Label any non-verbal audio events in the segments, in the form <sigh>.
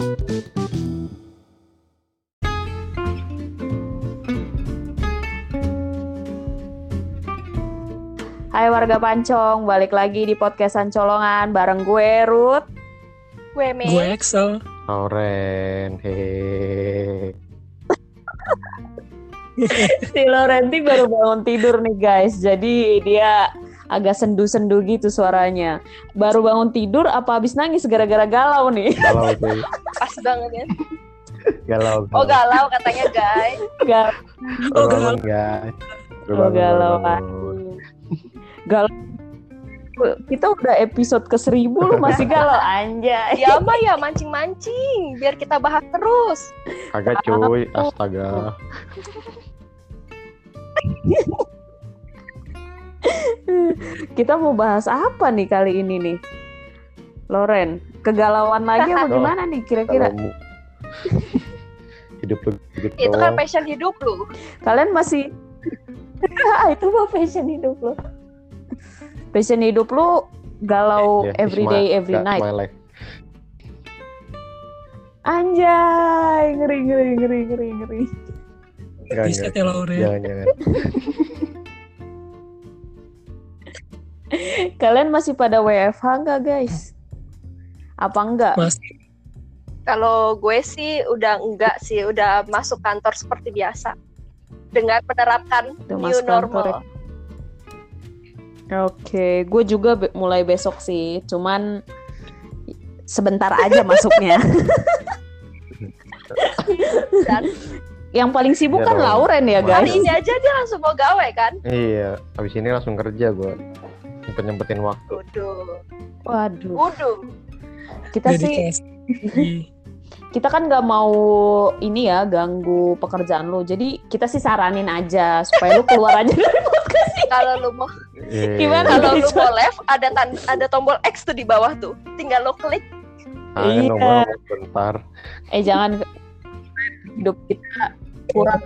Hai warga Pancong, balik lagi di podcastan Colongan bareng gue Ruth. Gue Mei. Gue Excel. Lauren, hehehe. <laughs> Si Laurenti baru bangun tidur nih guys, jadi dia agak sendu-sendu gitu suaranya. Baru bangun tidur apa habis nangis gara-gara galau nih? <laughs> Galau tuh, Pas banget ya. galau. Oh galau katanya guys. Ga- Oh, Bangun, guys. Oh, galau, galau. Kita udah episode ke seribu lu masih galau anjay. Ya mah ya mancing-mancing biar kita bahas terus. Kagak cuy, astaga. <laughs> <laughs> Kita mau bahas apa nih kali ini nih? Loren, kegalauan lagi apa <laughs> gimana nih kira-kira? <laughs> Hidup lu hidup Itu kan passion hidup lu. Kalian masih itu mah passion hidup lo. Passion hidup lu galau Ya, every it's day, my- every night. my life. Anjay, ngeri ngeri ngeri ngeri ngeri. Bisa ya Lauren. Jangan, jangan. Kalian masih pada WFH nggak guys? Apa enggak? Masih Kalau gue sih udah enggak sih, udah masuk kantor seperti biasa. Dengan menerapkan Udah new normal. Oke, gue juga be- mulai besok sih. Cuman sebentar aja masuknya. <laughs> Dan Yang paling sibuk Ya kan. Lauren ya hari guys. ini aja dia langsung mau gawe kan? Iya, habis ini langsung kerja gua. Nyempet-nyempetin waktu. Waduh. Waduh, Waduh. kita sih dedikasi. <laughs> kita kan nggak mau ini ya ganggu pekerjaan lu. Jadi kita sih saranin aja supaya lu keluar aja dari <laughs> podcast ini. Kalau lu mau Iya. Gimana? kalau lu mau left ada tan ada tombol X tuh di bawah tuh. Tinggal lo klik. Dong Iya. gua bentar. Eh jangan hidup kita kurang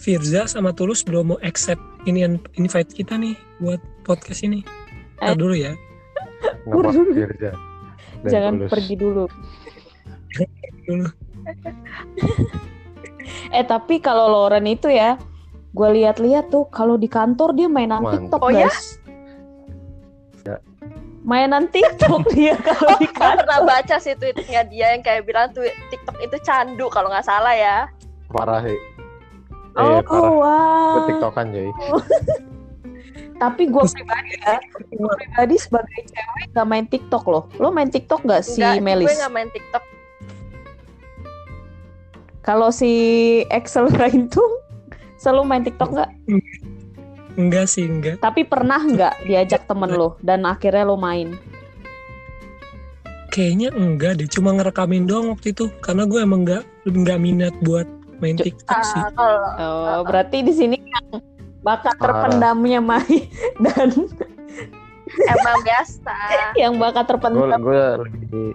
Firza sama Tulus belum mau accept ini invite kita nih buat podcast ini. Eh. Ntar dulu ya. Firza? Dan jangan Tulus. pergi dulu. Dulu. <laughs> Eh tapi kalau Lauren itu ya, gue lihat-lihat tuh kalau di kantor dia mainan Mantap. TikTok Oh, guys. Ya. Mainan TikTok <laughs> dia kalau di <laughs> Gue kantor. pernah baca sih tweetnya dia yang kayak bilang tuh TikTok itu candu kalau nggak salah ya. Parah sih. Oh, Iya, parah. wow. Gue tiktokan coy. <laughs> Tapi gue pribadi ya, gue pribadi sebagai cewek gak main TikTok loh. Lo main TikTok gak si Enggak, gue Melis? nggak main TikTok. Kalau si Excel <laughs> Raintung selalu main TikTok nggak? Enggak sih, enggak. Tapi pernah nggak diajak temen lo dan akhirnya lo main? Kayaknya enggak deh, cuma ngerekamin doang waktu itu karena gue emang enggak enggak minat buat main Cuk. TikTok sih. Ah, kalau Oh, berarti di sini yang bakat terpendamnya Mai <laughs> dan emang biasa. yang bakat Gue terpendam gue lebih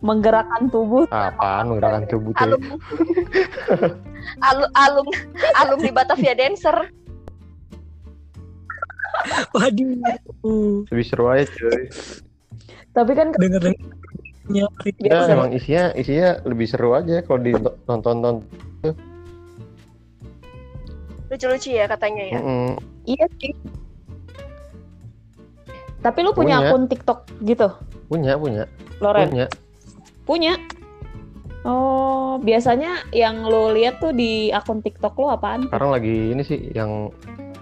menggerakkan tubuh. apaan menggerakkan tubuh coy. alum alum alum alum di Batavia Dancer. Waduh. Lebih seru aja coy. Tapi kan Denger denger Ya Biasa. emang isinya isinya lebih seru aja kalau ditonton nonton. Lucu-lucu ya katanya ya. Mm-mm. iya sih. Tapi lu punya, Punya. akun TikTok gitu, Punya punya Loren? punya. Punya. Oh, biasanya yang lo lihat tuh di akun TikTok lo apaan? Sekarang lagi ini sih yang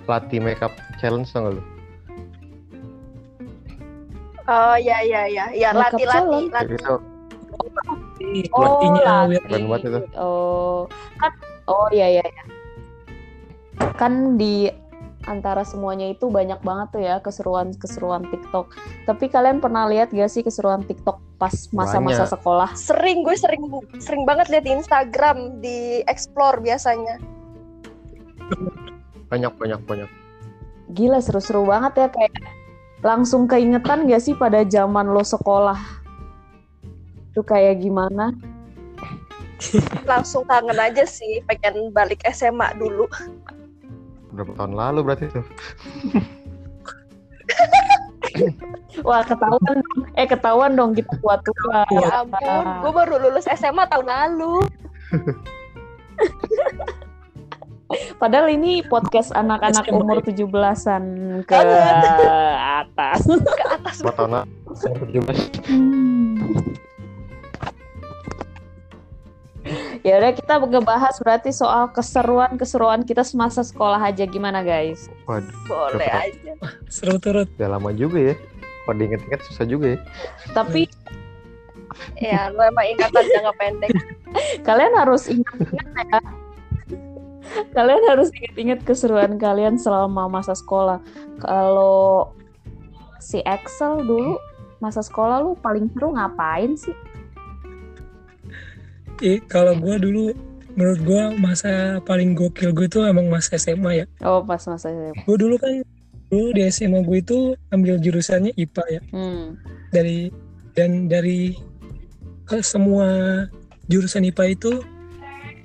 latih makeup challenge tau gak lu? Oh ya ya ya ya. Kayak latih. gitu. Oh, Keren banget itu. Oh, kan oh iya iya ya. Kan di antara semuanya itu banyak banget tuh ya keseruan-keseruan TikTok. Tapi kalian pernah lihat gak sih keseruan TikTok pas masa-masa Banyak. sekolah? Sering gue sering sering banget lihat di Instagram di explore biasanya. Banyak banyak banyak. Gila seru-seru banget ya kayak langsung keingetan gak sih pada zaman lo sekolah? Itu kayak gimana? <laughs> Langsung kangen aja sih pengen balik SMA dulu. Berapa tahun lalu berarti itu? <laughs> Wah ketahuan dong. Eh ketahuan dong kita tua tua. Tua. Ya ampun, gue baru lulus SMA tahun lalu. <laughs> Padahal ini podcast anak-anak SMA. umur 17-an <laughs> ke atas. Ke atas. Tahun lalu. Saya 17. Hmm. ya udah kita ngebahas berarti soal keseruan-keseruan kita semasa sekolah aja gimana guys? Waduh, Boleh aja. Seru turut. udah lama juga ya. Kalau diinget-inget susah juga ya. Tapi Ya, lo emang ingatan jangka pendek. <laughs> kalian harus ingat-ingat ya. Kalian harus ingat-ingat keseruan kalian selama masa sekolah. Kalau si Excel dulu masa sekolah lu paling seru ngapain sih? Eh, kalau gue dulu menurut gue masa paling gokil gue itu emang masa SMA ya. Oh pas masa SMA. Gue dulu kan dulu di SMA gue itu ambil jurusannya IPA ya. Hmm. Dari dan dari semua jurusan IPA itu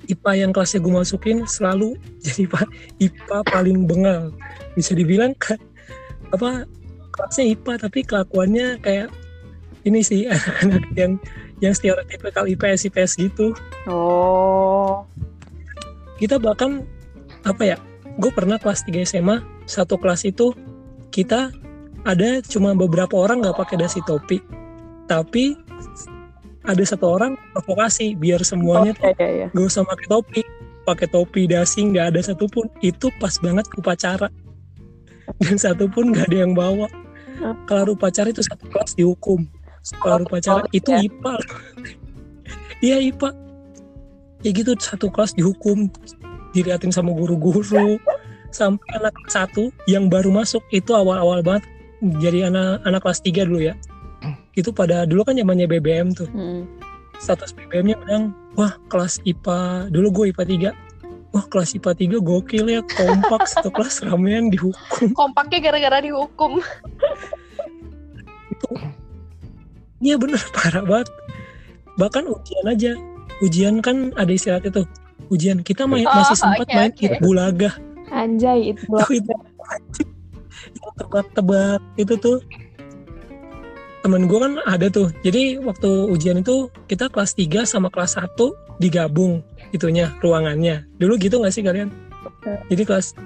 IPA yang kelasnya gue masukin selalu <laughs> jadi IPA, IPA paling bengal. Bisa dibilang kan apa kelasnya IPA tapi kelakuannya kayak ini sih <laughs> anak-anak yang yang stereotipikal IPS IPS gitu. Oh. kita bahkan apa ya gue pernah kelas 3 SMA satu kelas itu kita ada cuma beberapa orang nggak pakai dasi topi tapi ada satu orang provokasi biar semuanya Oh, iya, iya, iya. gak usah pakai topi. Pakai topi dasi nggak ada satupun. Itu pas banget upacara. Dan satupun nggak ada yang bawa. Kalau upacara itu satu kelas dihukum. Kalau upacara Oh, itu ya. IPA. Iya IPA. Ya gitu satu kelas dihukum. Diliatin sama guru-guru. Sampai anak satu yang baru masuk. Itu awal-awal banget. Jadi anak anak kelas 3 dulu ya itu pada dulu kan zamannya BBM tuh. Hmm. status BBM-nya bilang wah kelas IPA dulu gue IPA 3 wah kelas IPA 3 gokil ya kompak <laughs> satu kelas ramean dihukum. Kompaknya gara-gara dihukum. itu iya bener <laughs> parah banget. Bahkan ujian aja. Ujian kan ada istilahnya tuh ujian kita main, Oh, masih sempat oke, main oke. it bulaga Anjay itu itu <laughs> tebak-tebak itu tuh temen gue kan ada tuh. Jadi waktu ujian itu kita kelas 3 sama kelas 1 digabung itunya ruangannya. Dulu gitu gak sih kalian? Jadi kelas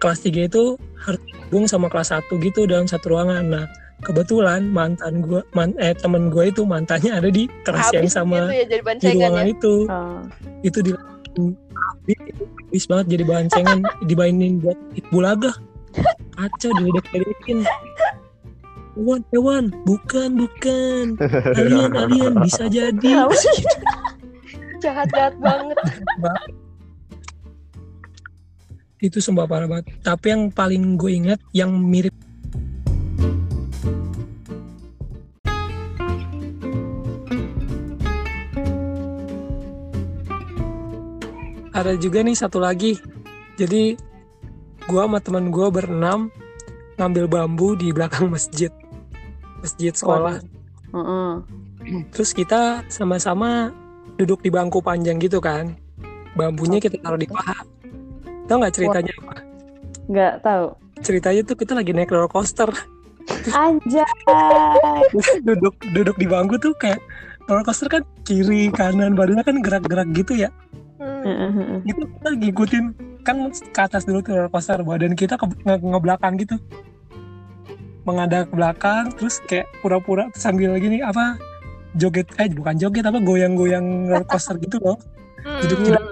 kelas 3 itu harus digabung sama kelas 1 gitu dalam satu ruangan. Nah kebetulan mantan gue man, eh temen gue itu mantannya ada di kelas yang Habis sama gitu ya jadi di bancengan ruangan ya. itu. Oh. itu di habis habis banget jadi bahan cengen dibainin buat bulaga <laughs> kacau diledek-ledekin Hewan, hewan, bukan, bukan. Alien, alien, bisa jadi. Jahat-jahat <laughs> banget. Itu sumpah parah banget. Tapi yang paling gue ingat, yang mirip ada juga nih satu lagi. Jadi gua sama teman gua berenam ngambil bambu di belakang masjid. Masjid sekolah. Heeh. Terus kita sama-sama duduk di bangku panjang gitu kan. Bambunya kita taruh di paha. Tahu nggak ceritanya apa? Nggak tahu. Ceritanya tuh kita lagi naik roller coaster. Anjay. duduk duduk di bangku tuh kayak roller coaster kan kiri kanan badannya kan gerak-gerak gitu ya. Hmm. Heeh, heeh. Itu kita ngikutin kan ke atas dulu tuh roller coaster badan kita ke nge, ngebelakang gitu. Menghadap ke belakang terus kayak pura-pura sambil gini apa joget eh bukan joget apa goyang-goyang roller coaster gitu loh. Duduk Hmm. tidak.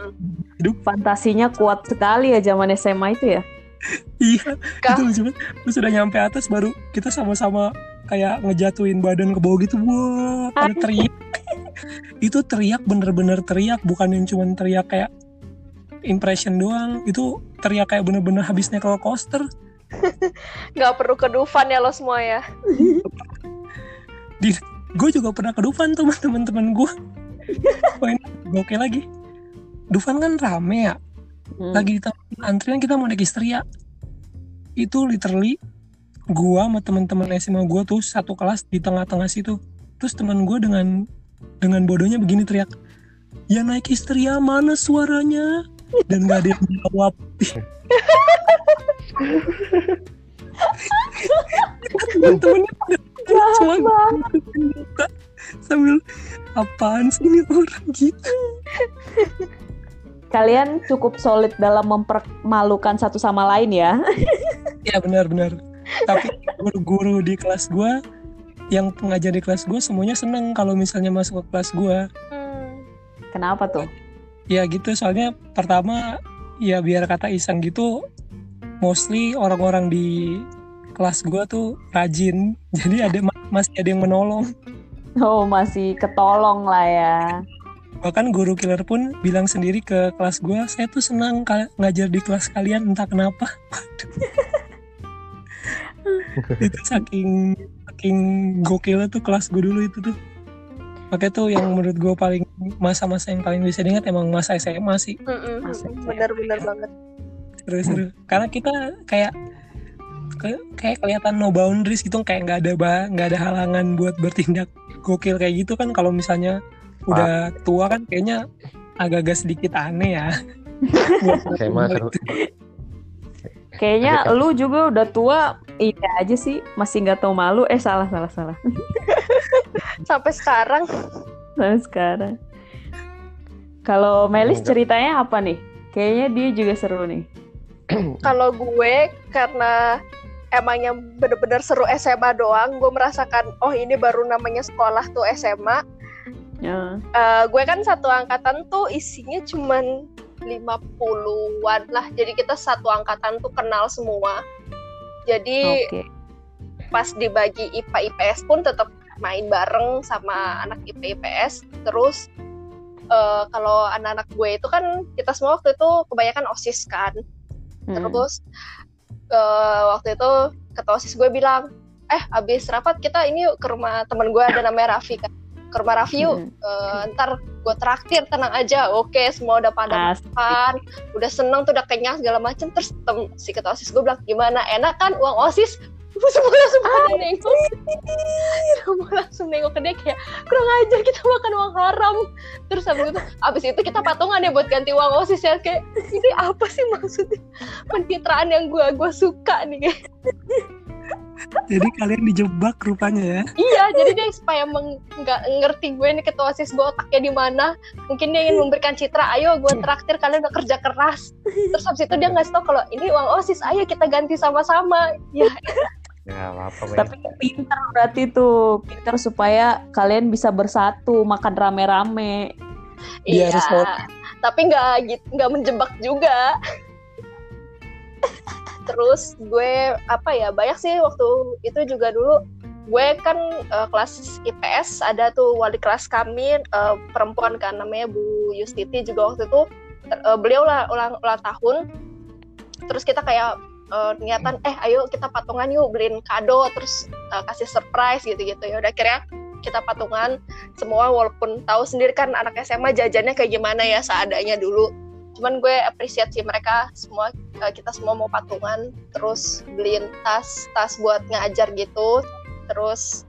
Fantasinya kuat sekali ya zaman SMA itu ya. Iya, Kah? itu lucu banget. Terus udah nyampe atas baru kita sama-sama kayak ngejatuhin badan ke bawah gitu. Wah, pada teriak. itu teriak bener-bener teriak, bukan yang cuman teriak kayak impression doang. Itu teriak kayak bener-bener habis naik roller coaster. <laughs> Nggak perlu ke Dufan ya lo semua ya. Gue juga pernah ke Dufan tuh sama temen-temen gue. <laughs> Main gokil lagi. Dufan kan rame ya. Hmm. lagi di antrian kita mau naik Istria itu literally gua sama teman-teman SMA gua tuh satu kelas di tengah-tengah situ terus teman gua dengan dengan bodohnya begini teriak ya naik Istria mana suaranya dan gak ada yang jawab temen-temennya pada cuma buka sambil apaan sih ini orang gitu Kalian cukup solid dalam mempermalukan satu sama lain ya. ya benar-benar tapi guru-guru di kelas gua yang pengajar di kelas gua semuanya seneng kalau misalnya masuk ke kelas Hmm. Kenapa tuh? Ya gitu soalnya pertama ya biar kata iseng gitu mostly orang-orang di kelas gua tuh rajin. <laughs> Jadi ada masih ada yang menolong. Oh, masih ketolong lah ya. bahkan guru killer pun bilang sendiri ke kelas gua saya tuh senang ngajar di kelas kalian entah kenapa. <laughs> Itu saking saking gokilnya tuh kelas gue dulu itu tuh Makanya tuh yang menurut gue paling masa-masa yang paling bisa diingat emang masa SMA sih Mm-mm, Asik. Bener-bener banget. seru-seru karena kita kayak kayak kayak kelihatan no boundaries gitu kayak nggak ada ba nggak ada halangan buat bertindak gokil kayak gitu kan kalau misalnya udah tua kan kayaknya agak-agak sedikit aneh ya <laughs> SMA seru. Kayaknya lu juga udah tua, ini aja sih masih nggak tahu malu. Eh salah salah salah. <laughs> Sampai sekarang Sampai sekarang. Kalau Melis Enggak. ceritanya apa nih? Kayaknya dia juga seru nih. <clears throat> kalau gue karena emangnya bener-bener seru SMA doang, gue merasakan oh ini baru namanya sekolah tuh SMA. Ya. Eh, gue kan satu angkatan tuh isinya cuman 50-an lah. Jadi kita satu angkatan tuh kenal semua. Jadi Oke. pas dibagi IPA IPS pun tetap main bareng sama anak IPA IPS. Terus eh, kalau anak-anak gue itu kan kita semua waktu itu kebanyakan OSIS kan. Hmm. Terus eh, waktu itu ketua OSIS gue bilang, "Eh, abis rapat kita ini yuk ke rumah teman gue ada namanya Raffi kan. Ke rumah Raffi yuk. Hmm. Eh, ntar gue traktir tenang aja. Oke, semua udah pada makan, udah seneng tuh udah kenyang segala macem. Terus tem- si ketua osis gue bilang gimana? Enak kan uang osis? Gue <laughs> semua langsung pada nengok. semua langsung nengok ke dia kayak kurang ajar kita makan uang haram. Terus habis itu habis itu kita patungan ya buat ganti uang osis ya. Kayak ini apa sih maksudnya? Pencitraan yang gue gue suka nih. kayak <laughs> jadi kalian dijebak rupanya ya? Iya jadi dia supaya nggak ngerti gue nih ketua osis gue otaknya di mana. Mungkin dia ingin memberikan citra ayo gue traktir kalian udah kerja keras. Terus habis itu dia ngasih tau kalau ini uang osis ayo kita ganti sama-sama. Ya Ya apa apa. Tapi pinter berarti tuh, pinter supaya kalian bisa bersatu, makan rame-rame. Iya. Harus mau- tapi nggak gitu nggak menjebak juga terus gue apa ya banyak sih waktu itu juga dulu. Gue kan eh, kelas IPS ada tuh wali kelas kami eh, perempuan kan namanya Bu Yustiti juga waktu itu. Eh, beliau lah ulang ulang tahun. Terus kita kayak eh, niatan eh ayo kita patungan yuk beliin kado terus eh, kasih surprise gitu-gitu. Ya udah akhirnya kita patungan semua walaupun tahu sendiri kan anak SMA jajannya kayak gimana ya seadanya dulu cuman gue apresiasi mereka semua eh, kita semua mau patungan terus beliin tas tas buat ngajar gitu. Terus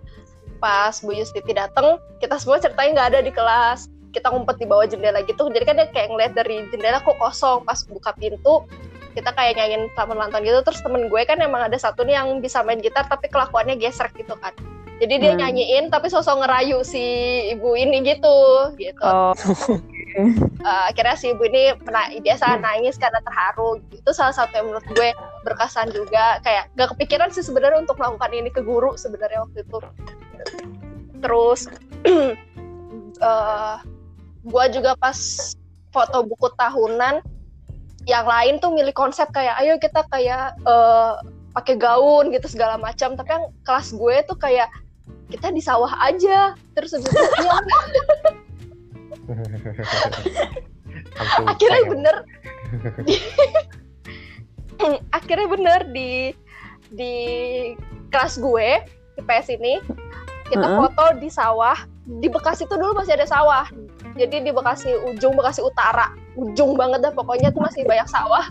pas Bu Yustiti dateng kita semua ceritanya nggak ada di kelas. Kita ngumpet di bawah jendela gitu. Jadi kan dia kayak ngeliat dari jendela kok kosong. Pas buka pintu kita kayak nyanyiin tahun gitu. Terus temen gue kan emang ada satu nih yang bisa main gitar tapi kelakuannya gesrek gitu kan jadi dia Hmm. nyanyiin tapi sosok ngerayu si ibu ini gitu gitu. Oh, <laughs> Eh, akhirnya si ibu ini mena- biasa nangis karena terharu. Itu salah satu yang menurut gue berkesan juga. Kayak gak kepikiran sih sebenarnya untuk melakukan ini ke guru sebenarnya waktu itu. Terus <clears throat> eh gue juga pas foto buku tahunan yang lain tuh milih konsep kayak ayo kita kayak eh, pakai gaun gitu segala macam. Tapi yang kelas gue tuh kayak kita di sawah aja. Terus habis itu <laughs> akhirnya bener. <laughs> Akhirnya bener di di kelas gue IPS ini kita Heeh. foto di sawah. Di Bekasi itu dulu masih ada sawah. Jadi di Bekasi ujung Bekasi Utara. Ujung banget dah pokoknya tuh masih banyak sawah.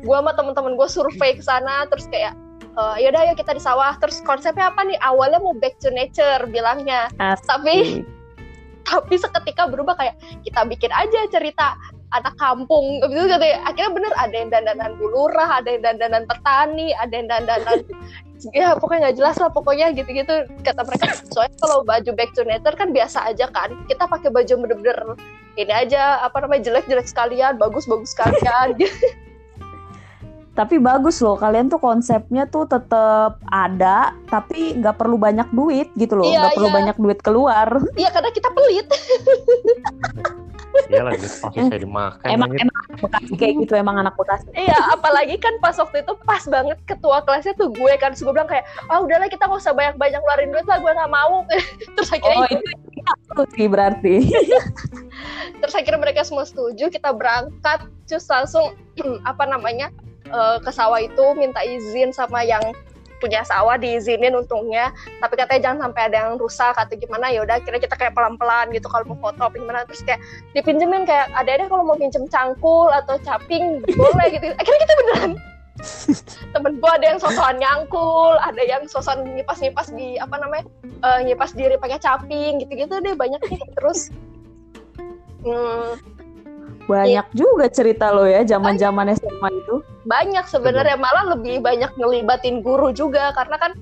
Gue sama temen-temen gue survei ke sana terus kayak "Eh, yaudah ayo kita di sawah. Terus konsepnya apa nih? Awalnya mau back to nature bilangnya. Asik. tapi tapi seketika berubah kayak kita bikin aja cerita anak kampung. Gitu katanya akhirnya bener ada yang dandanan bulurah ada yang dandanan petani ada yang dandanan <laughs> ya pokoknya nggak jelas lah pokoknya gitu-gitu. Kata mereka soalnya kalau baju back to nature kan biasa aja kan. Kita pakai baju bener-bener ini aja apa namanya jelek-jelek sekalian bagus-bagus sekalian <laughs> Tapi bagus loh, kalian tuh konsepnya tuh tetap ada, tapi nggak perlu banyak duit gitu loh, Iya, nggak perlu iya. banyak duit keluar. <laughs> iya karena kita pelit Iya lagi pasti saya dimakan emang anjir. emang anak bekasi kayak gitu, emang anak bekasi. Iya, apalagi kan pas waktu itu pas banget ketua kelasnya tuh gue kan, Terus gue bilang kayak, ah udahlah kita nggak usah banyak-banyak ngeluarin duit lah, gue nggak mau. <laughs> terus akhirnya Oh itu itu sih berarti. <laughs> terus akhirnya mereka semua setuju, kita berangkat, terus langsung <clears throat> apa namanya eh, ke sawah itu minta izin sama yang punya sawah diizinin untungnya. Tapi katanya jangan sampai ada yang rusak atau gimana ya udah kira kita kayak pelan-pelan gitu kalau mau foto apa gimana. Terus kayak dipinjemin kayak ada ada kalau mau pinjem cangkul atau caping boleh gitu. Akhirnya kita beneran <laughs> temen gue ada yang sosokan nyangkul ada yang sosokan nyipas-nyipas di apa namanya eh, nyipas diri pakai caping gitu-gitu deh banyak nih terus hmm, Banyak juga cerita lo ya zaman-zaman SMA itu. banyak sebenarnya malah lebih banyak ngelibatin guru juga karena kan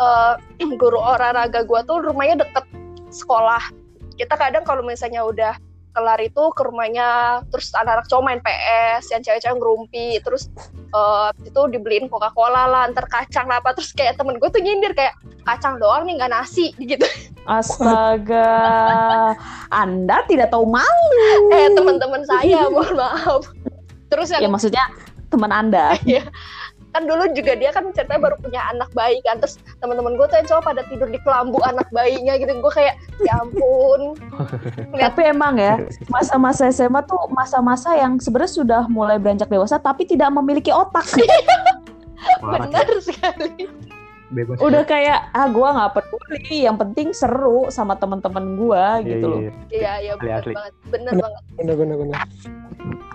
eh, <clears throat> guru olahraga gua tuh rumahnya deket sekolah. Kita kadang kalau misalnya udah kelar itu ke rumahnya terus anak-anak cowok main PS yang cewek-cewek ngerumpi terus eh, itu dibeliin Coca-Cola lah antar kacang lah apa terus kayak temen gue tuh nyindir kayak kacang doang nih nggak nasi <laughs> gitu Astaga, <laughs> Anda tidak tahu malu. eh teman-teman saya <laughs> mohon maaf. Terus Ya yang maksudnya teman Anda. <laughs> kan dulu juga dia kan ceritanya baru punya anak bayi kan. Terus teman-teman gue tuh yang cowok pada tidur di kelambu anak bayinya gitu. Gue kayak ya ampun. Tapi emang ya, masa-masa SMA tuh masa-masa yang sebenarnya sudah mulai beranjak dewasa tapi tidak memiliki otak. Parah, benar sekali bebas Udah kayak ah gua nggak peduli, yang penting seru sama teman-teman gua Iya, gitu iya, loh. iya. iya iya Asli, benar banget benar Benar. banget bener bener bener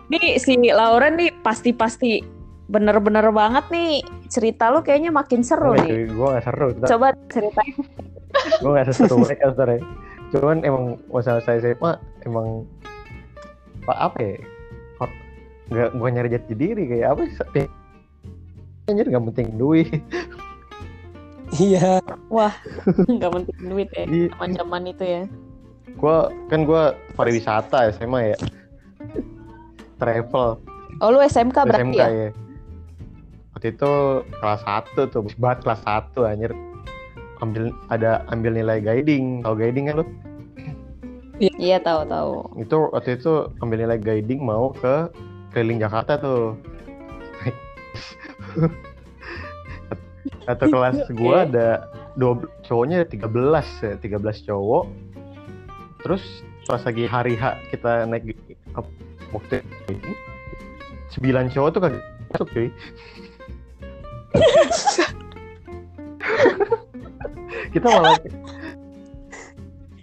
Nih si Lauren nih pasti-pasti bener-bener banget nih cerita lu kayaknya makin seru nih. gue gak seru Coba ceritain. <laughs> gue gak seseru mereka sebenarnya cuman emang masa saya SMA emang apa apa ya kok nggak bukan nyari jati diri kayak apa sih anjir nggak penting duit <laughs> iya <laughs> nggak penting duit ya Iya. zaman-zaman itu ya. gua kan gua pariwisata SMA ya travel Oh lu SMK berarti SMK ya? ya waktu itu kelas 1 tuh banget kelas 1 anjir ambil ada ambil nilai guiding tau guiding kan lu Iya tahu tahu. itu waktu itu ambil nilai guiding mau ke keliling Jakarta tuh <laughs> satu kelas <laughs> gua ada dua cowoknya 13 ya 13 cowok. Terus pas lagi hari H kita naik ke waktu ini sembilan cowok tuh kagak masuk cuy. <laughs> Kita malah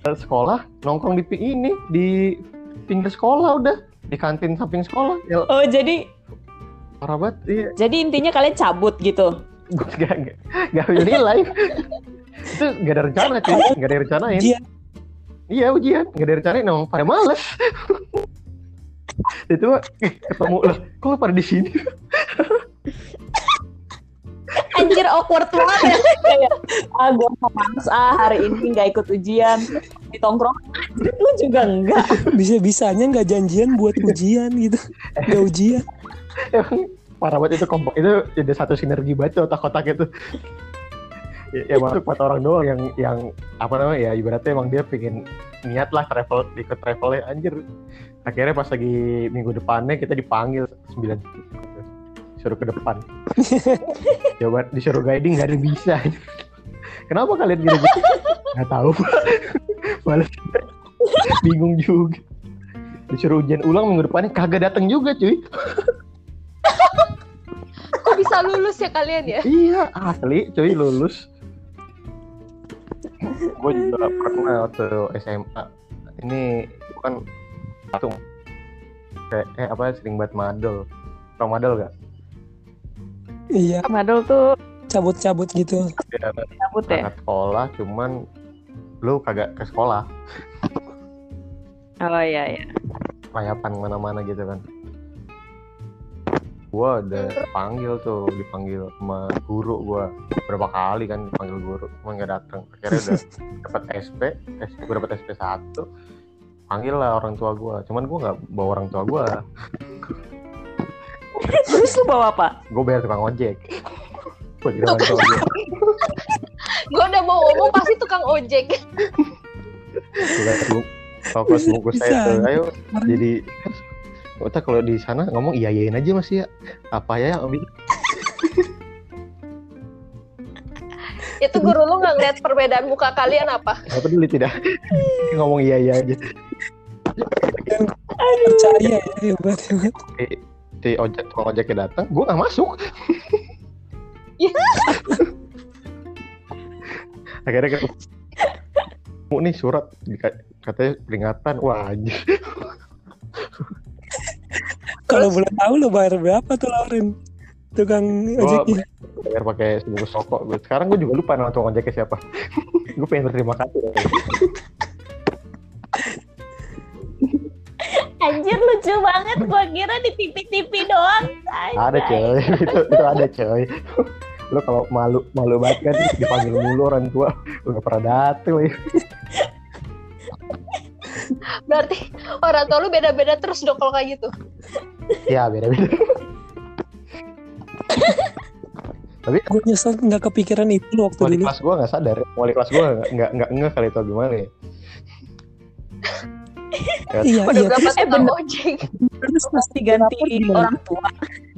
sekolah nongkrong di pi- ini di pinggir sekolah udah di kantin samping sekolah. Ya. Oh jadi parah banget iya. Jadi intinya kalian cabut gitu. Gue gak gak gak ambil nilai itu gak ada rencana cuy gak ada rencanain Ujian. iya ujian gak ada rencanain emang pada males <laughs> itu mah, eh, ketemu lah kok lu pada di sini Anjir awkward banget ya. Ah gue mau males ah hari ini nggak ikut ujian. Di tongkrong. Lu juga enggak. bisa bisanya nggak janjian buat ujian gitu <laughs> nggak ujian emang parah banget itu kompak itu ada satu sinergi banget tuh otak-otak itu. <laughs> Ya, ya masuk empat orang doang yang yang apa namanya ya ibaratnya emang dia pengen niat lah travel ikut travelnya. Anjir akhirnya pas lagi minggu depannya kita dipanggil sembilan disuruh ke depan. <laughs> Coba disuruh guiding nggak ada bisa. Kenapa kalian gini gitu? Nggak tahu. <laughs> Males. bingung juga. Disuruh ujian ulang minggu depannya kagak datang juga cuy kok bisa lulus ya kalian ya Iya, asli cuy lulus. gue juga pernah waktu SMA. Ini bukan satu kayak eh apa sering buat madol. Tau madol gak? iya Madol tuh cabut-cabut gitu Ya, cabut ya. sekolah cuman lu kagak ke sekolah. Oh iya iya. layapan mana-mana gitu kan gua udah panggil tuh dipanggil sama guru gua. Berapa kali kan dipanggil guru cuma nggak datang akhirnya udah <laughs> dapat SP SP gua dapat SP satu panggil lah orang tua gua. Cuman gua nggak bawa orang tua gua. <laughs> Terus lu bawa apa? gua bayar tukang ojek. Orang tua gua. <laughs> Gue udah mau ngomong pasti tukang ojek. Fokus bungkus saya tuh ayo jadi Udah kalau di sana ngomong iya iyain aja mas ya. Apa ya Itu guru lu nggak ngeliat perbedaan muka kalian apa? nggak peduli tidak. <laughs> Ngomong iya iya aja. Percaya ya hebat hebat. Si, si ojek tukang ojeknya datang gue nggak masuk. <laughs> Akhirnya ketemu "Mu nih surat katanya peringatan. Wah anjir kalau boleh tahu lo bayar berapa tuh Lauren tukang ojeknya? bayar pakai sebungkus rokok. Gua- sekarang gue juga lupa nama tukang ojeknya siapa. <laughs> Gue pengen berterima kasih. Anjir lucu banget. Gua kira di TV-TV doang. ada coy. <laughs> Itu itu ada coy. Lo kalau malu malu banget kan dipanggil mulu orang tua. Lu gak pernah dateng lagi Berarti orang tua lu beda-beda terus dong kalau kayak gitu. Ya beda beda gue nyesel nggak kepikiran itu waktu wali dulu kelas gue nggak sadar wali kelas gue nggak nggak nggak ngeh kali itu gimana ya <laughs> iya Udah iya berapa Eh, bener. ojek? Terus pasti ganti orang tua.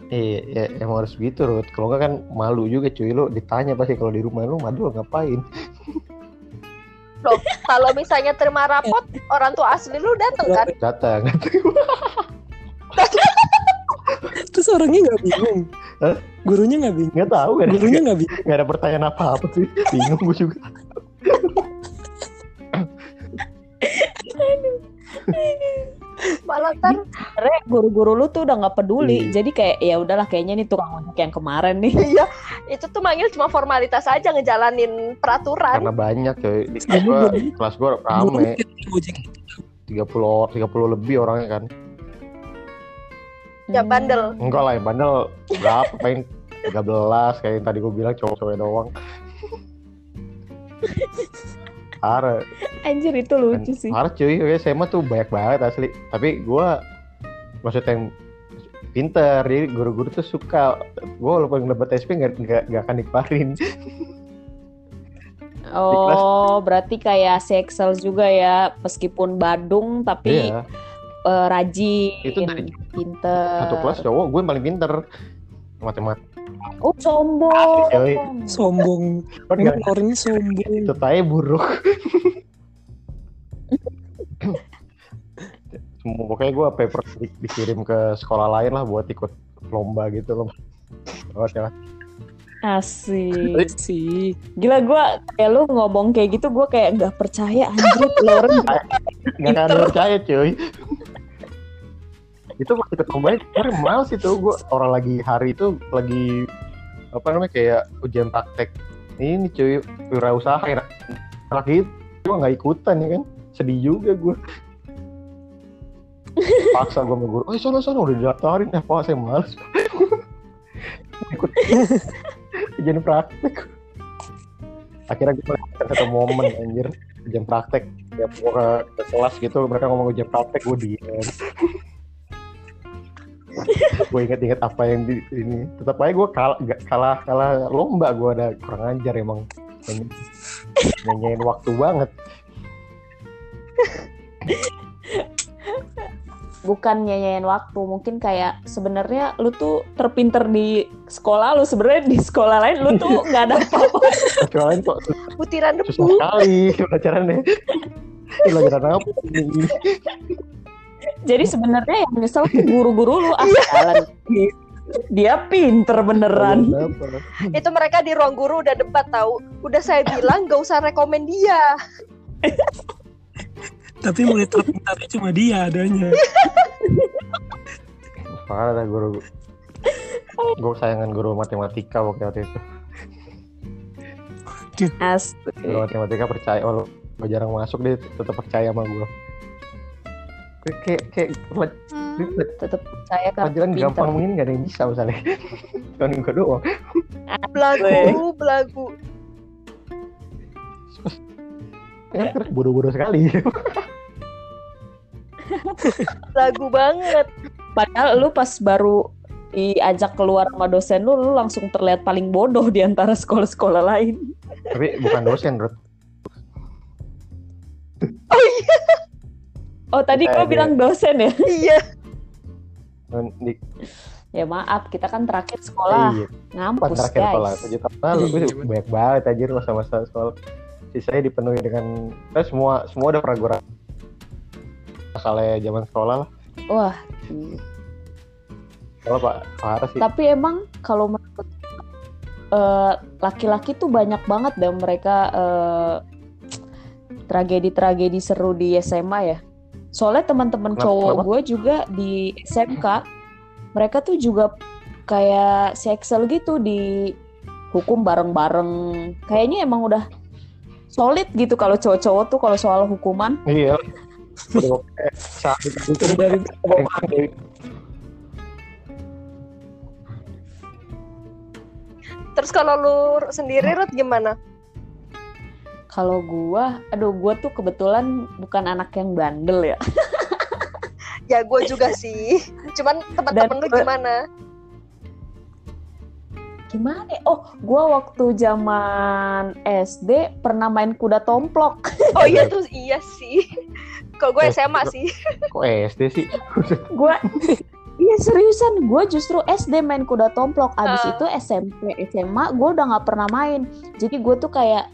Iya, ya, emang harus gitu, Ruth. Kalau nggak kan malu juga cuy. Lo ditanya pasti kalau di rumah lo madul ngapain? <laughs> Loh, kalau misalnya terima rapot, orang tua asli lu dateng kan? Datang. <laughs> terus orangnya nggak bingung Hah? gurunya nggak bingung Nggak tahu kan? gurunya nggak bingung Nggak ada pertanyaan apa-apa sih. Bingung gue juga. Malah kan guru-guru lu tuh udah nggak peduli. Iya. Jadi kayak ya udahlah kayaknya nih tukang ojek yang kemarin nih. <laughs> iya, itu tuh manggil cuma formalitas aja ngejalanin peraturan. Karena banyak cuy. Di kelas gue, kelas gue rame. Ojek 30 or- 30 lebih orangnya kan. Ya bandel. Enggak lah, bandel berapa? <laughs> Paling 13 kayak yang tadi gue bilang cowok-cowok doang. Parah. Anjir itu lucu sih. Parah cuy, ya, SMA tuh banyak banget asli. Tapi gua maksudnya yang pinter, jadi guru-guru tuh suka. Gua walaupun dapat SP nggak nggak nggak akan dikeluarin. Oh, berarti kayak si Excel juga ya, meskipun Badung tapi Iya, eh, rajin, Itu dari pinter. satu kelas cowok gue yang paling pinter matematika. Oh, sombong. Asli, sombong Emang orangnya sombong tetanya buruk. Semua pokoknya gue paper di- dikirim ke sekolah lain lah buat ikut lomba gitu loh. Oh, ya. Asik. sih Gila gua kayak lu ngomong kayak gitu gua kayak nggak percaya anjir <laughs> akan Pinter. percaya cuy itu pas ikut lombanya kemarin males itu. Gue orang lagi hari itu lagi apa namanya kayak ujian praktek ini cuy wirausaha enak anak itu gue nggak ikutan ya kan? Sedih juga gue paksa gue sama oh sono sono udah didaftarin. Eh pak saya males. <laughs> Ikut. Ujian praktek. Akhirnya gue satu momen anjir. Ujian praktek. Ya ke, ke kelas gitu mereka ngomong ujian praktek gue diem gue inget-inget apa yang di ini. Tetap aja gue kalah gak- kalah kalah lomba gue ada kurang ajar emang. Nyanyiin waktu banget. Bukan nyanyain waktu mungkin kayak sebenarnya lu tuh terpinter di sekolah lu sebenarnya di sekolah lain lu tuh nggak ada apa-apa. Kecuali kok Butiran susah debu. sekali <laughs> pelajarannya. Pelajaran apa ini jadi sebenarnya yang nyesel tuh guru-guru lu ah jalan dia pinter beneran apa? Itu mereka di ruang guru udah debat tahu. Udah saya bilang gak usah rekomen dia. tapi mulai terpintarnya cuma dia adanya parah dah guru gue sayangan guru matematika waktu waktu itu Astaga. guru matematika percaya gue jarang masuk dia tetap percaya sama gue kayak kayak Hmm. tetap saya kan pelajaran pinter. gampang mungkin nggak ada yang bisa misalnya <laughs> cuma gue doang Belagu, belagu. ya terus bodoh-bodoh sekali <laughs> Belagu banget. Padahal lu pas baru diajak keluar sama dosen lu, lu langsung terlihat paling bodoh di antara sekolah-sekolah lain. tapi bukan dosen Ruth Oh tadi Eh, gua dia- bilang dosen ya? <laughs> Iya. di Ya maaf, kita kan terakhir sekolah. Iya, pas ngampus terakhir sekolah guys. tujuh tahun lalu. Gue Iya, banyak banget anjir masa-masa sekolah. Sisanya dipenuhi dengan eh, semua semua udah gue ra- masalahnya zaman sekolah lah. Wah, sekolah pak parah sih. Tapi emang kalau menurut eh, laki-laki tuh banyak banget dan mereka eh, tragedi-tragedi seru di SMA ya. Soalnya teman-teman cowok gue juga di SMK, mereka tuh juga kayak si Excel gitu di hukum bareng-bareng. Kayaknya emang udah solid gitu kalau cowok-cowok tuh kalau soal hukuman. iya Terus kalau lu sendiri Ruth gimana? Kalau gua, aduh gua tuh kebetulan bukan anak yang bandel ya. <laughs> Ya gue juga sih. Cuman teman-teman lu gimana? Gimana? ya? Oh, gua waktu zaman SD pernah main kuda tomplok. <laughs> Oh iya tuh iya sih. Kalau gue SMA sih. kok SD sih <laughs> gua Iya seriusan, gue justru SD main kuda tomplok. Abis Ah. itu SMP, SMA, gue udah nggak pernah main. Jadi gue tuh kayak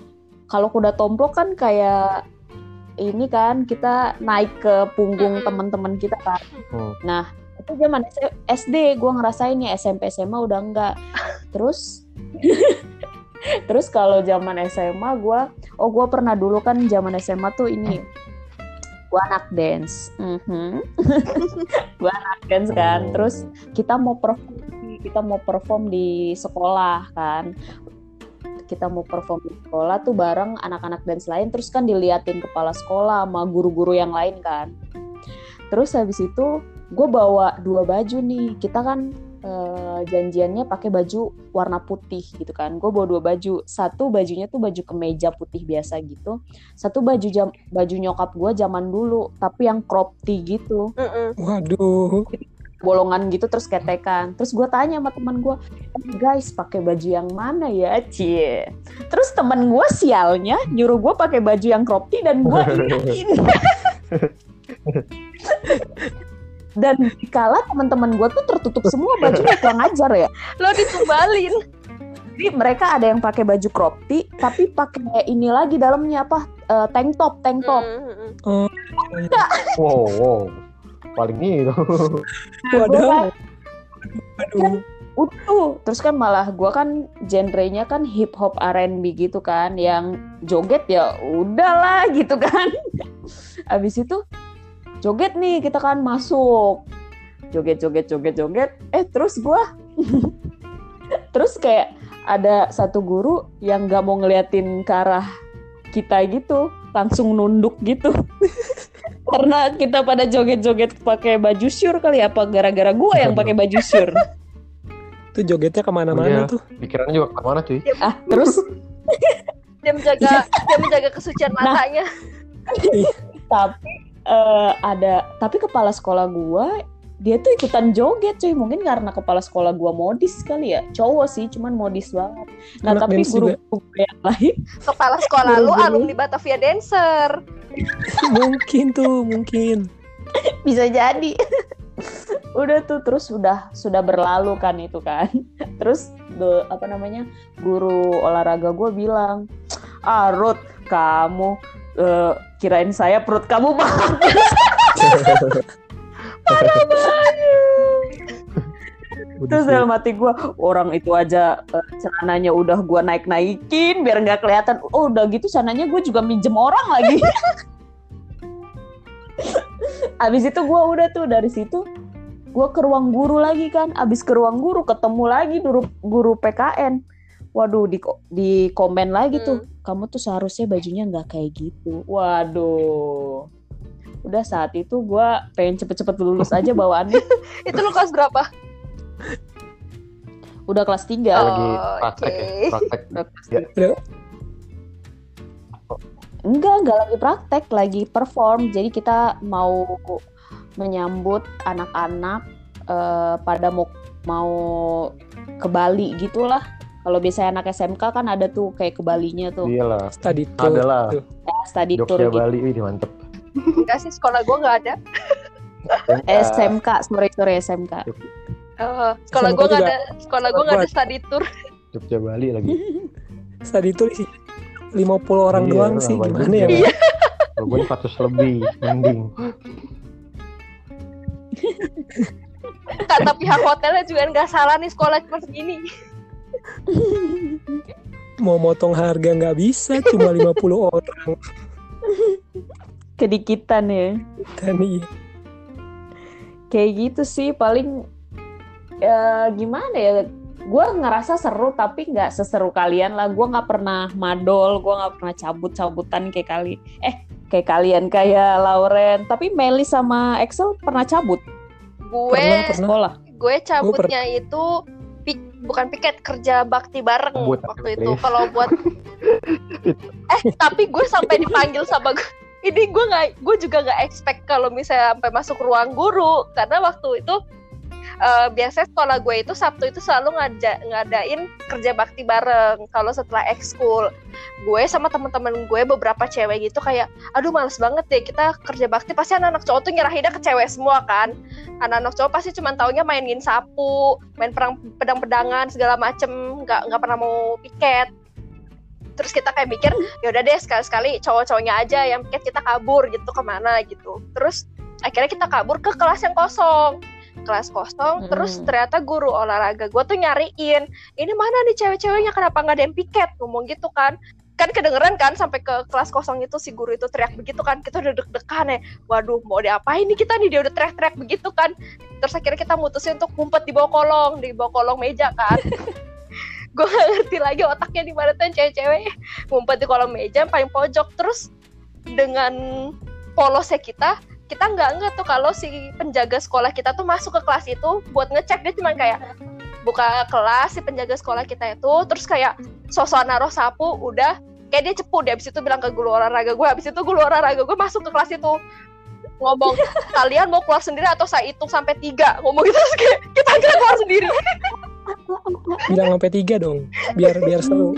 kalau kuda tomplok kan kayak ini kan kita naik ke punggung teman-teman kita kan. Hmm. Nah itu zaman S- SD gue ngerasain ya SMP SMA udah enggak. Terus <laughs> terus kalau zaman SMA gue, oh gue pernah dulu kan zaman SMA tuh ini gue anak dance, <laughs> Mhm. gue anak dance kan. Oh. Terus kita mau perform, kita mau perform di sekolah kan. Kita mau perform di sekolah tuh bareng anak-anak dance lain. Terus kan diliatin kepala sekolah sama guru-guru yang lain kan. Terus habis itu gue bawa dua baju nih. Kita kan eh, janjiannya pakai baju warna putih gitu kan. Gue bawa dua baju. Satu bajunya tuh baju kemeja putih biasa gitu. Satu baju jam baju nyokap gue zaman dulu, tapi yang crop tee gitu waduh bolongan gitu terus ketekan. Terus gue tanya sama teman gue, "Eh, guys pakai baju yang mana ya, cie? Terus teman gue sialnya nyuruh gue pakai baju yang crop tee dan gue <laughs> iyain. <laughs> dan kala teman-teman gue tuh tertutup semua bajunya kurang ajar ya. Lo ditumbalin. Jadi mereka ada yang pakai baju crop tee, tapi pakai ini lagi dalamnya apa? Eh, tank top, tank top. Mm-mm. oh wow wow paling itu <laughs> waduh. Kan- aduh. utuh. Terus kan malah gua kan genrenya kan hip hop R&B gitu kan. Yang joget ya udahlah gitu kan. <laughs> Abis itu joget nih kita kan masuk. Joget joget joget joget. Eh terus gua <laughs> terus kayak ada satu guru yang nggak mau ngeliatin ke arah kita gitu langsung nunduk gitu <laughs> karena kita pada joget-joget pakai baju syur kali ya, apa gara-gara gua yang pakai baju syur <laughs> itu jogetnya ke mana-mana Iya. tuh pikirannya juga ke mana cuy ah terus <laughs> Dia menjaga dia menjaga kesucian Nah. matanya. tapi eh, ada tapi kepala sekolah gua dia tuh ikutan joget cuy. Mungkin karena kepala sekolah gua modis kali ya. Cowok sih cuman modis banget. Nah Anak tapi guru guru yang lain Kepala sekolah lu alumni Batavia Dancer. mungkin tuh mungkin. Bisa jadi. <laughs> Udah tuh terus sudah sudah berlalu kan itu kan. <laughs> Terus the, apa namanya guru olahraga gue bilang ah Ruth kamu eh, kirain saya perut kamu bagus <laughs> parah <laughs> banget. Terus dalam hati gue orang itu aja eh, celananya udah gue naik naikin biar nggak kelihatan. Oh udah gitu celananya gue juga minjem orang lagi. <laughs> Abis itu gue udah tuh dari situ gue ke ruang guru lagi kan. Abis ke ruang guru ketemu lagi guru guru PKN waduh di di komen lagi tuh. Kamu tuh seharusnya bajunya nggak kayak gitu. Waduh udah saat itu gue pengen cepet-cepet lulus aja bawaannya. <laughs> Itu lu kelas berapa? udah kelas 3 Oh, lagi praktek ya, oke. praktek. Enggak enggak lagi praktek lagi perform. Jadi kita mau menyambut anak-anak eh, pada mau mau ke Bali gitulah. Kalau biasanya anak SMK kan ada tuh kayak ke Balinya tuh. Iyalah. Study tour. ada lah. Tuh. study tour Jogja gitu. Bali ini mantep Enggak sih, sekolah gue nggak ada. <laughs> SMK sorry sorry SMK Eh, sekolah SMK gue nggak ada. Sekolah gue nggak ada study tour. Jogja Bali lagi <laughs> Study tour sih 50 orang Iya, doang sih gimana ya Iya. <laughs> Kalau gue 100 lebih mending Kata pihak hotelnya juga nggak salah nih sekolah cuma segini. mau motong harga nggak bisa cuma 50 orang kedikitan ya. Kan iya. Kayak gitu sih paling ya gimana ya gue ngerasa seru tapi nggak seseru kalian lah. Gue nggak pernah madol gue nggak pernah cabut cabutan kayak kali eh kayak kalian kayak Lauren. Tapi Meli sama Excel pernah cabut? Gue Pernah, pernah. sekolah? Gue cabutnya itu pik- bukan piket kerja bakti bareng Cabut, waktu itu. ya. kalau buat <laughs> eh tapi gue sampai dipanggil sama gue ini gue nggak gue juga nggak expect kalau misalnya sampai masuk ruang guru. Karena waktu itu eh, biasanya sekolah gue itu Sabtu itu selalu ngaja, ngadain kerja bakti bareng. Kalau setelah ekskul gue sama teman-teman gue beberapa cewek gitu kayak aduh males banget deh kita kerja bakti. Pasti anak-anak cowok tuh nyerahinnya ke cewek semua kan. Anak-anak cowok pasti cuma taunya mainin sapu main perang pedang-pedangan segala macem. Nggak nggak pernah mau piket terus kita kayak mikir ya udah deh sekali-sekali cowok-cowoknya aja yang piket kita kabur gitu ke mana gitu. Terus akhirnya kita kabur ke kelas yang kosong. Kelas kosong Hmm. terus ternyata guru olahraga gue tuh nyariin ini mana nih cewek-ceweknya? Kenapa nggak ada yang piket? Ngomong gitu kan. Kan kedengeran kan sampai ke kelas kosong itu si guru itu teriak begitu kan kita udah deg-degan ya. Waduh mau diapain nih kita nih? Dia udah teriak-teriak begitu kan. Terus akhirnya kita mutusin untuk ngumpet di bawah kolong di bawah kolong meja kan gue gak ngerti lagi otaknya di mana tuh cewek-cewek. Ngumpet di kolong meja yang paling pojok. Terus dengan polosnya kita kita nggak nggak tuh kalau si penjaga sekolah kita tuh masuk ke kelas itu buat ngecek. Dia cuma kayak buka kelas si penjaga sekolah kita itu. Terus kayak sosok naruh sapu udah. Kayak dia cepu dia habis itu bilang ke guru olahraga gue habis itu guru olahraga gue masuk ke kelas itu. Ngomong kalian mau keluar sendiri atau saya hitung sampai tiga? Ngomong gitu. Terus kita kira keluar sendiri bilang sampai tiga dong biar biar seru.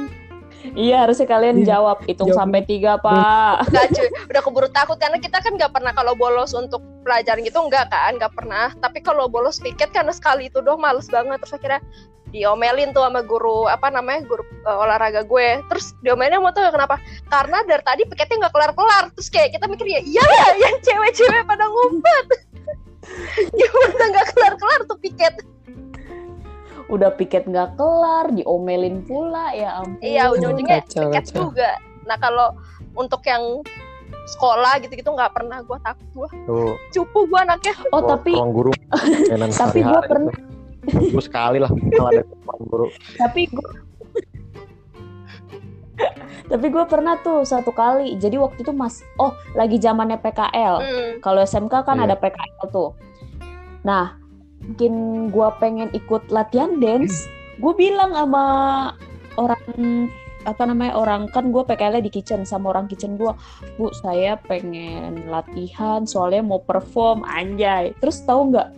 Iya harusnya kalian Iya. jawab hitung Jawab. sampai tiga pak. Enggak cuy, udah keburu takut karena kita kan nggak pernah kalau bolos untuk pelajaran gitu enggak kan, nggak pernah. Tapi kalau bolos piket karena sekali itu doang males banget. Terus akhirnya diomelin tuh sama guru apa namanya guru eh, olahraga gue. Terus diomelin mau gak kenapa? Karena dari tadi piketnya nggak kelar kelar terus kayak kita mikir ya iya ya yang cewek-cewek pada ngumpet. <laughs> Gimana nggak kelar kelar tuh piket udah piket nggak kelar diomelin pula ya ampun. Iya ujung-ujungnya Kacau, piket kacau. juga. Nah kalau untuk yang sekolah gitu-gitu nggak pernah gue takut gue tuh. cupu gue anaknya. Oh ruang- tapi <laughs> guru. Tapi gue pernah. Tuh. Seminggu sekali lah kalau ada guru. Tapi gue tapi gue pernah tuh satu kali. Jadi waktu itu mas oh lagi zamannya PKL Hmm. kalau SMK kan Iya. ada PKL tuh. Nah mungkin gue pengen ikut latihan dance gue bilang sama orang apa namanya orang kan gue PKL di kitchen sama orang kitchen gue bu saya pengen latihan soalnya mau perform anjay. Terus tahu nggak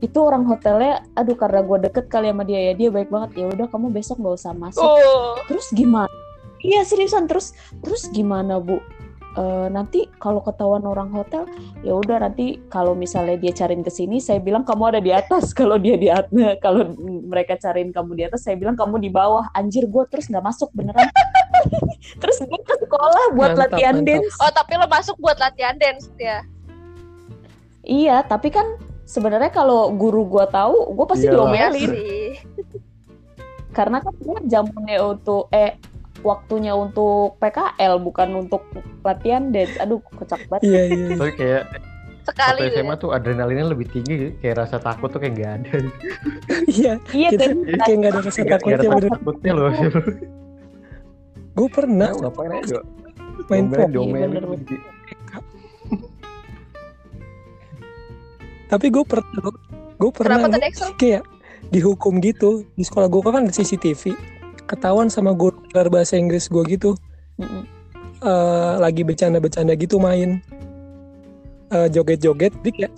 itu orang hotelnya aduh karena gue deket kali sama dia ya dia baik banget. Ya udah kamu besok nggak usah masuk. Oh. terus gimana? Iya seriusan terus terus gimana bu Eh, nanti kalau ketahuan orang hotel ya udah nanti kalau misalnya dia cariin ke sini saya bilang kamu ada di atas <laughs> kalau dia di atas <laughs> kalau mereka cariin kamu di atas saya bilang kamu di bawah anjir gue terus nggak masuk beneran <laughs> terus gue ke sekolah buat Mantap, latihan mantap. dance Oh tapi lo masuk buat latihan dance ya? iya tapi kan sebenarnya kalau guru gue tahu gue pasti. Iya diomelin sih. karena kan gue jamunya untuk eh waktunya untuk PKL bukan untuk latihan dance. Aduh kocak banget. Iya iya. Tapi kayak Sekali. waktu SMA tuh adrenalinnya lebih tinggi kayak rasa takut tuh kayak gak ada. Iya iya kita kayak kayak nggak ada rasa Gak, gak takutnya ada takutnya loh. Gue pernah nah, ngapain aja main pop Iya, gitu. tapi gue pernah gue pernah kayak dihukum gitu. Di sekolah gue kan ada CCTV ketahuan sama guru belajar bahasa Inggris gue gitu. Mm-mm. eh, lagi bercanda-bercanda gitu main. Eh, joget-joget jadi kayak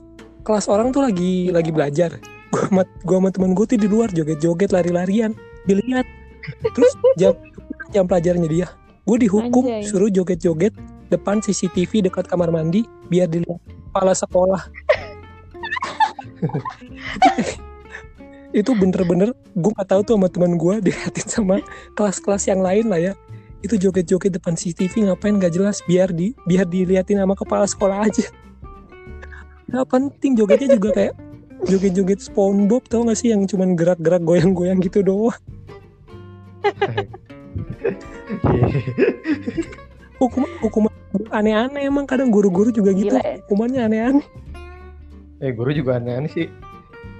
kelas orang tuh lagi lagi belajar. Gue sama gua sama temen gue tuh di luar joget-joget lari-larian dilihat. Terus jam jam pelajarannya dia. Gue dihukum Anjay. suruh joget-joget depan CCTV dekat kamar mandi biar dilihat kepala sekolah. <laughs> Itu bener-bener gue gak tahu tuh sama teman gue diliatin sama kelas-kelas yang lain lah ya. Itu joget-joget depan CCTV ngapain gak jelas biar di biar diliatin sama kepala sekolah aja. Nggak penting jogetnya juga kayak joget-joget SpongeBob tau gak sih yang cuman gerak-gerak goyang-goyang gitu doang. Hukuman hukuman aneh-aneh emang kadang guru-guru juga gitu Gila ya. hukumannya aneh-aneh. Eh guru juga aneh-aneh sih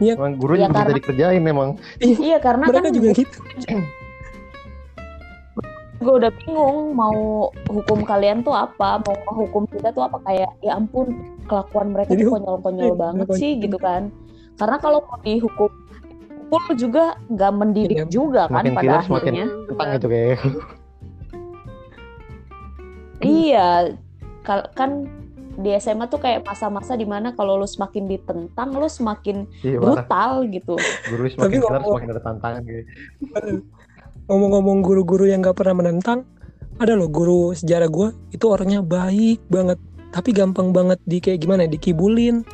Iya. emang guru Ya, juga bisa karena- dikerjain emang iya karena mereka kan juga gitu. <clears throat> Gue udah bingung mau hukum kalian tuh apa mau hukum kita tuh apa. Kayak ya ampun kelakuan mereka Jadi tuh konyol-konyol iya, banget konyol. sih gitu kan. Karena kalau mau dihukum pun juga nggak mendidik Iya, juga kan semakin pada semakin akhirnya. tentang itu kayak. Iya kal- kan di SMA tuh kayak masa-masa di mana kalau lu semakin ditentang lu semakin iya brutal gitu. guru semakin Tapi killer ngomong- semakin ada tantangan gitu. Ngomong-ngomong guru-guru yang gak pernah menentang ada loh guru sejarah gue itu orangnya baik banget tapi gampang banget di kayak gimana ya, dikibulin.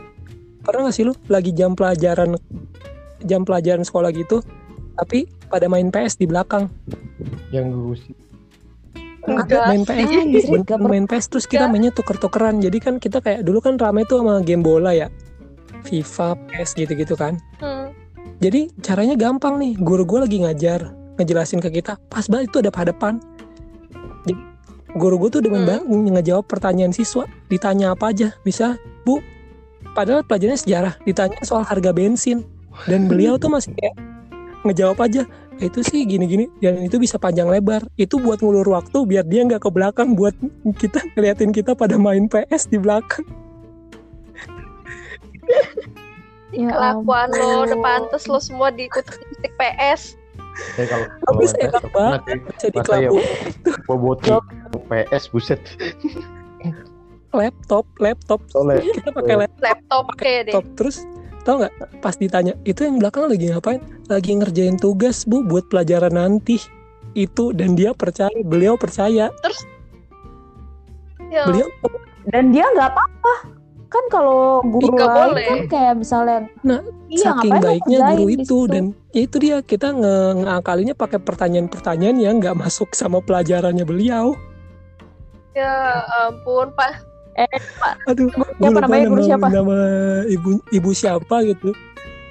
Pernah gak sih lu lagi jam pelajaran jam pelajaran sekolah gitu tapi pada main PS di belakang? Yang guru sih Enggak. Main. PS main PS terus kita mainnya tuker-tukeran. Jadi kan kita kayak dulu kan rame tuh sama game bola ya. FIFA PS gitu-gitu kan. Hmm. Jadi caranya gampang nih, guru gue lagi ngajar, ngejelasin ke kita, pas banget itu ada hadapan. Jadi guru gue tuh demen Hmm. banget ngejawab pertanyaan siswa, ditanya apa aja, bisa, Bu, padahal pelajarannya sejarah, ditanya soal harga bensin, dan beliau tuh masih kayak ngejawab aja, "Eh, itu sih gini-gini, dan itu bisa panjang lebar, itu buat ngulur waktu biar dia nggak ke belakang buat kita ngeliatin kita pada main PS di belakang. ya Kelakuan lo udah pantes lo semua diikuti stick PS. kayak kalau enak banget, masa ya dikelabui. boboti PS buset laptop, laptop, kita pakai laptop. Laptop deh. laptop terus tau nggak pas ditanya itu yang belakang lagi ngapain? Lagi ngerjain tugas bu buat pelajaran nanti. Itu dan dia percaya beliau percaya. Ya, beliau dan dia nggak apa-apa. Kan kalau guru lain boleh. kan kayak misalnya Nah, iya, saking baiknya guru itu dan ya itu dia kita nge ngakalinya pakai pertanyaan-pertanyaan yang nggak masuk sama pelajarannya beliau. Ya ampun Pak. Aduh gue Siapa lupa namanya? Guru nama, siapa? nama ibu ibu siapa gitu.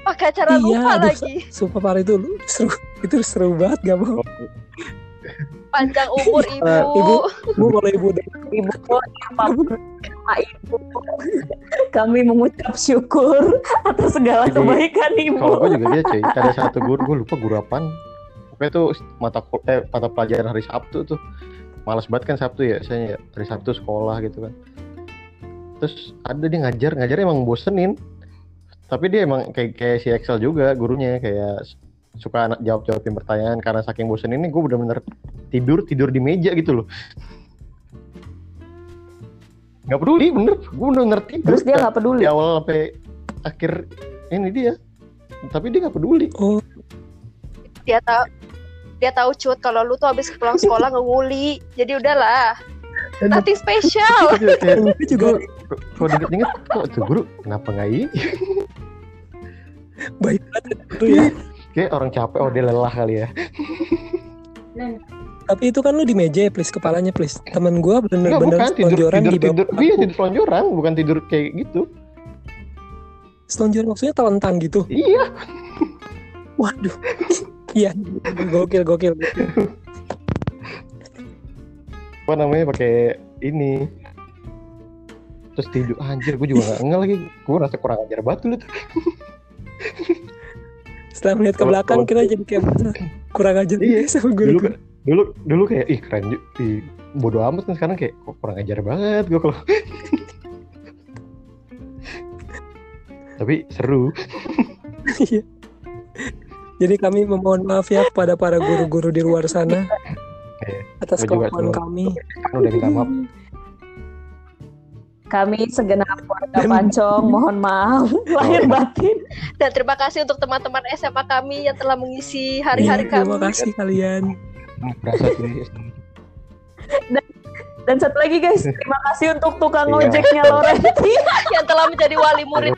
Pakai acara Iya, lupa aduh, lagi. sumpah parah itu lu- seru itu seru banget gak mau. Panjang umur <laughs> ibu. ibu bu kalau ibu ibu apa Pak ibu. Kami mengucap syukur atas segala Jadi, kebaikan ibu. kalau gue juga dia cuy ada satu guru gue lupa guru apaan. Pokoknya tuh mata kul- eh, mata pelajaran hari Sabtu tuh. Malas banget kan Sabtu ya saya ya, hari Sabtu sekolah gitu kan terus ada dia ngajar ngajar emang bosenin. Tapi dia emang kayak kayak si Excel juga gurunya kayak suka anak jawab jawabin pertanyaan. Karena saking bosen ini gue bener-bener tidur tidur di meja gitu loh. Nggak peduli bener. Gue bener-bener tidur. Terus dia nggak peduli? di awal sampai akhir ini dia. Tapi dia nggak peduli. Oh. Dia tahu dia tahu cut kalau lu tuh habis pulang sekolah nguli. Jadi udahlah. Nothing special. Itu juga <laughs> "Gua- kalau diinget-inget kok tuh guru kenapa nggak ini <laughs> baik banget itu ya <laughs> kayak orang capek oh dia lelah kali ya Tapi itu kan lu di meja ya, please kepalanya, please. Temen gua Enggak bener-bener bukan tidur tidur di bawah. tidur iya tidur selonjoran bukan tidur kayak gitu Selonjoran maksudnya telentang gitu. iya Waduh. Iya, gokil, gokil. Apa namanya pakai ini. Terus tidur anjir gue juga nggak ngel lagi. Gue rasa kurang ajar batu lu tuh. <laughs> Setelah melihat ke belakang kita jadi kayak kurang ajar Iya, <laughs> sama dulu guru. kan dulu dulu kayak ih keren ih, bodo amat kan sekarang kayak kok kurang ajar banget gue kalau <laughs> tapi seru. Iya. Jadi kami memohon maaf ya kepada para guru-guru di luar sana Atas cuma- kami. kan udah minta maaf Kami segenap warga Dan- Pancong <laughs> mohon maaf <laughs> lahir batin. Dan terima kasih untuk teman-teman SMA kami yang telah mengisi hari-hari terima kami. kasih kalian. berasa sih Dan satu lagi guys, <laughs> terima kasih untuk tukang Iya. ojeknya Lorenti. yang telah menjadi wali murid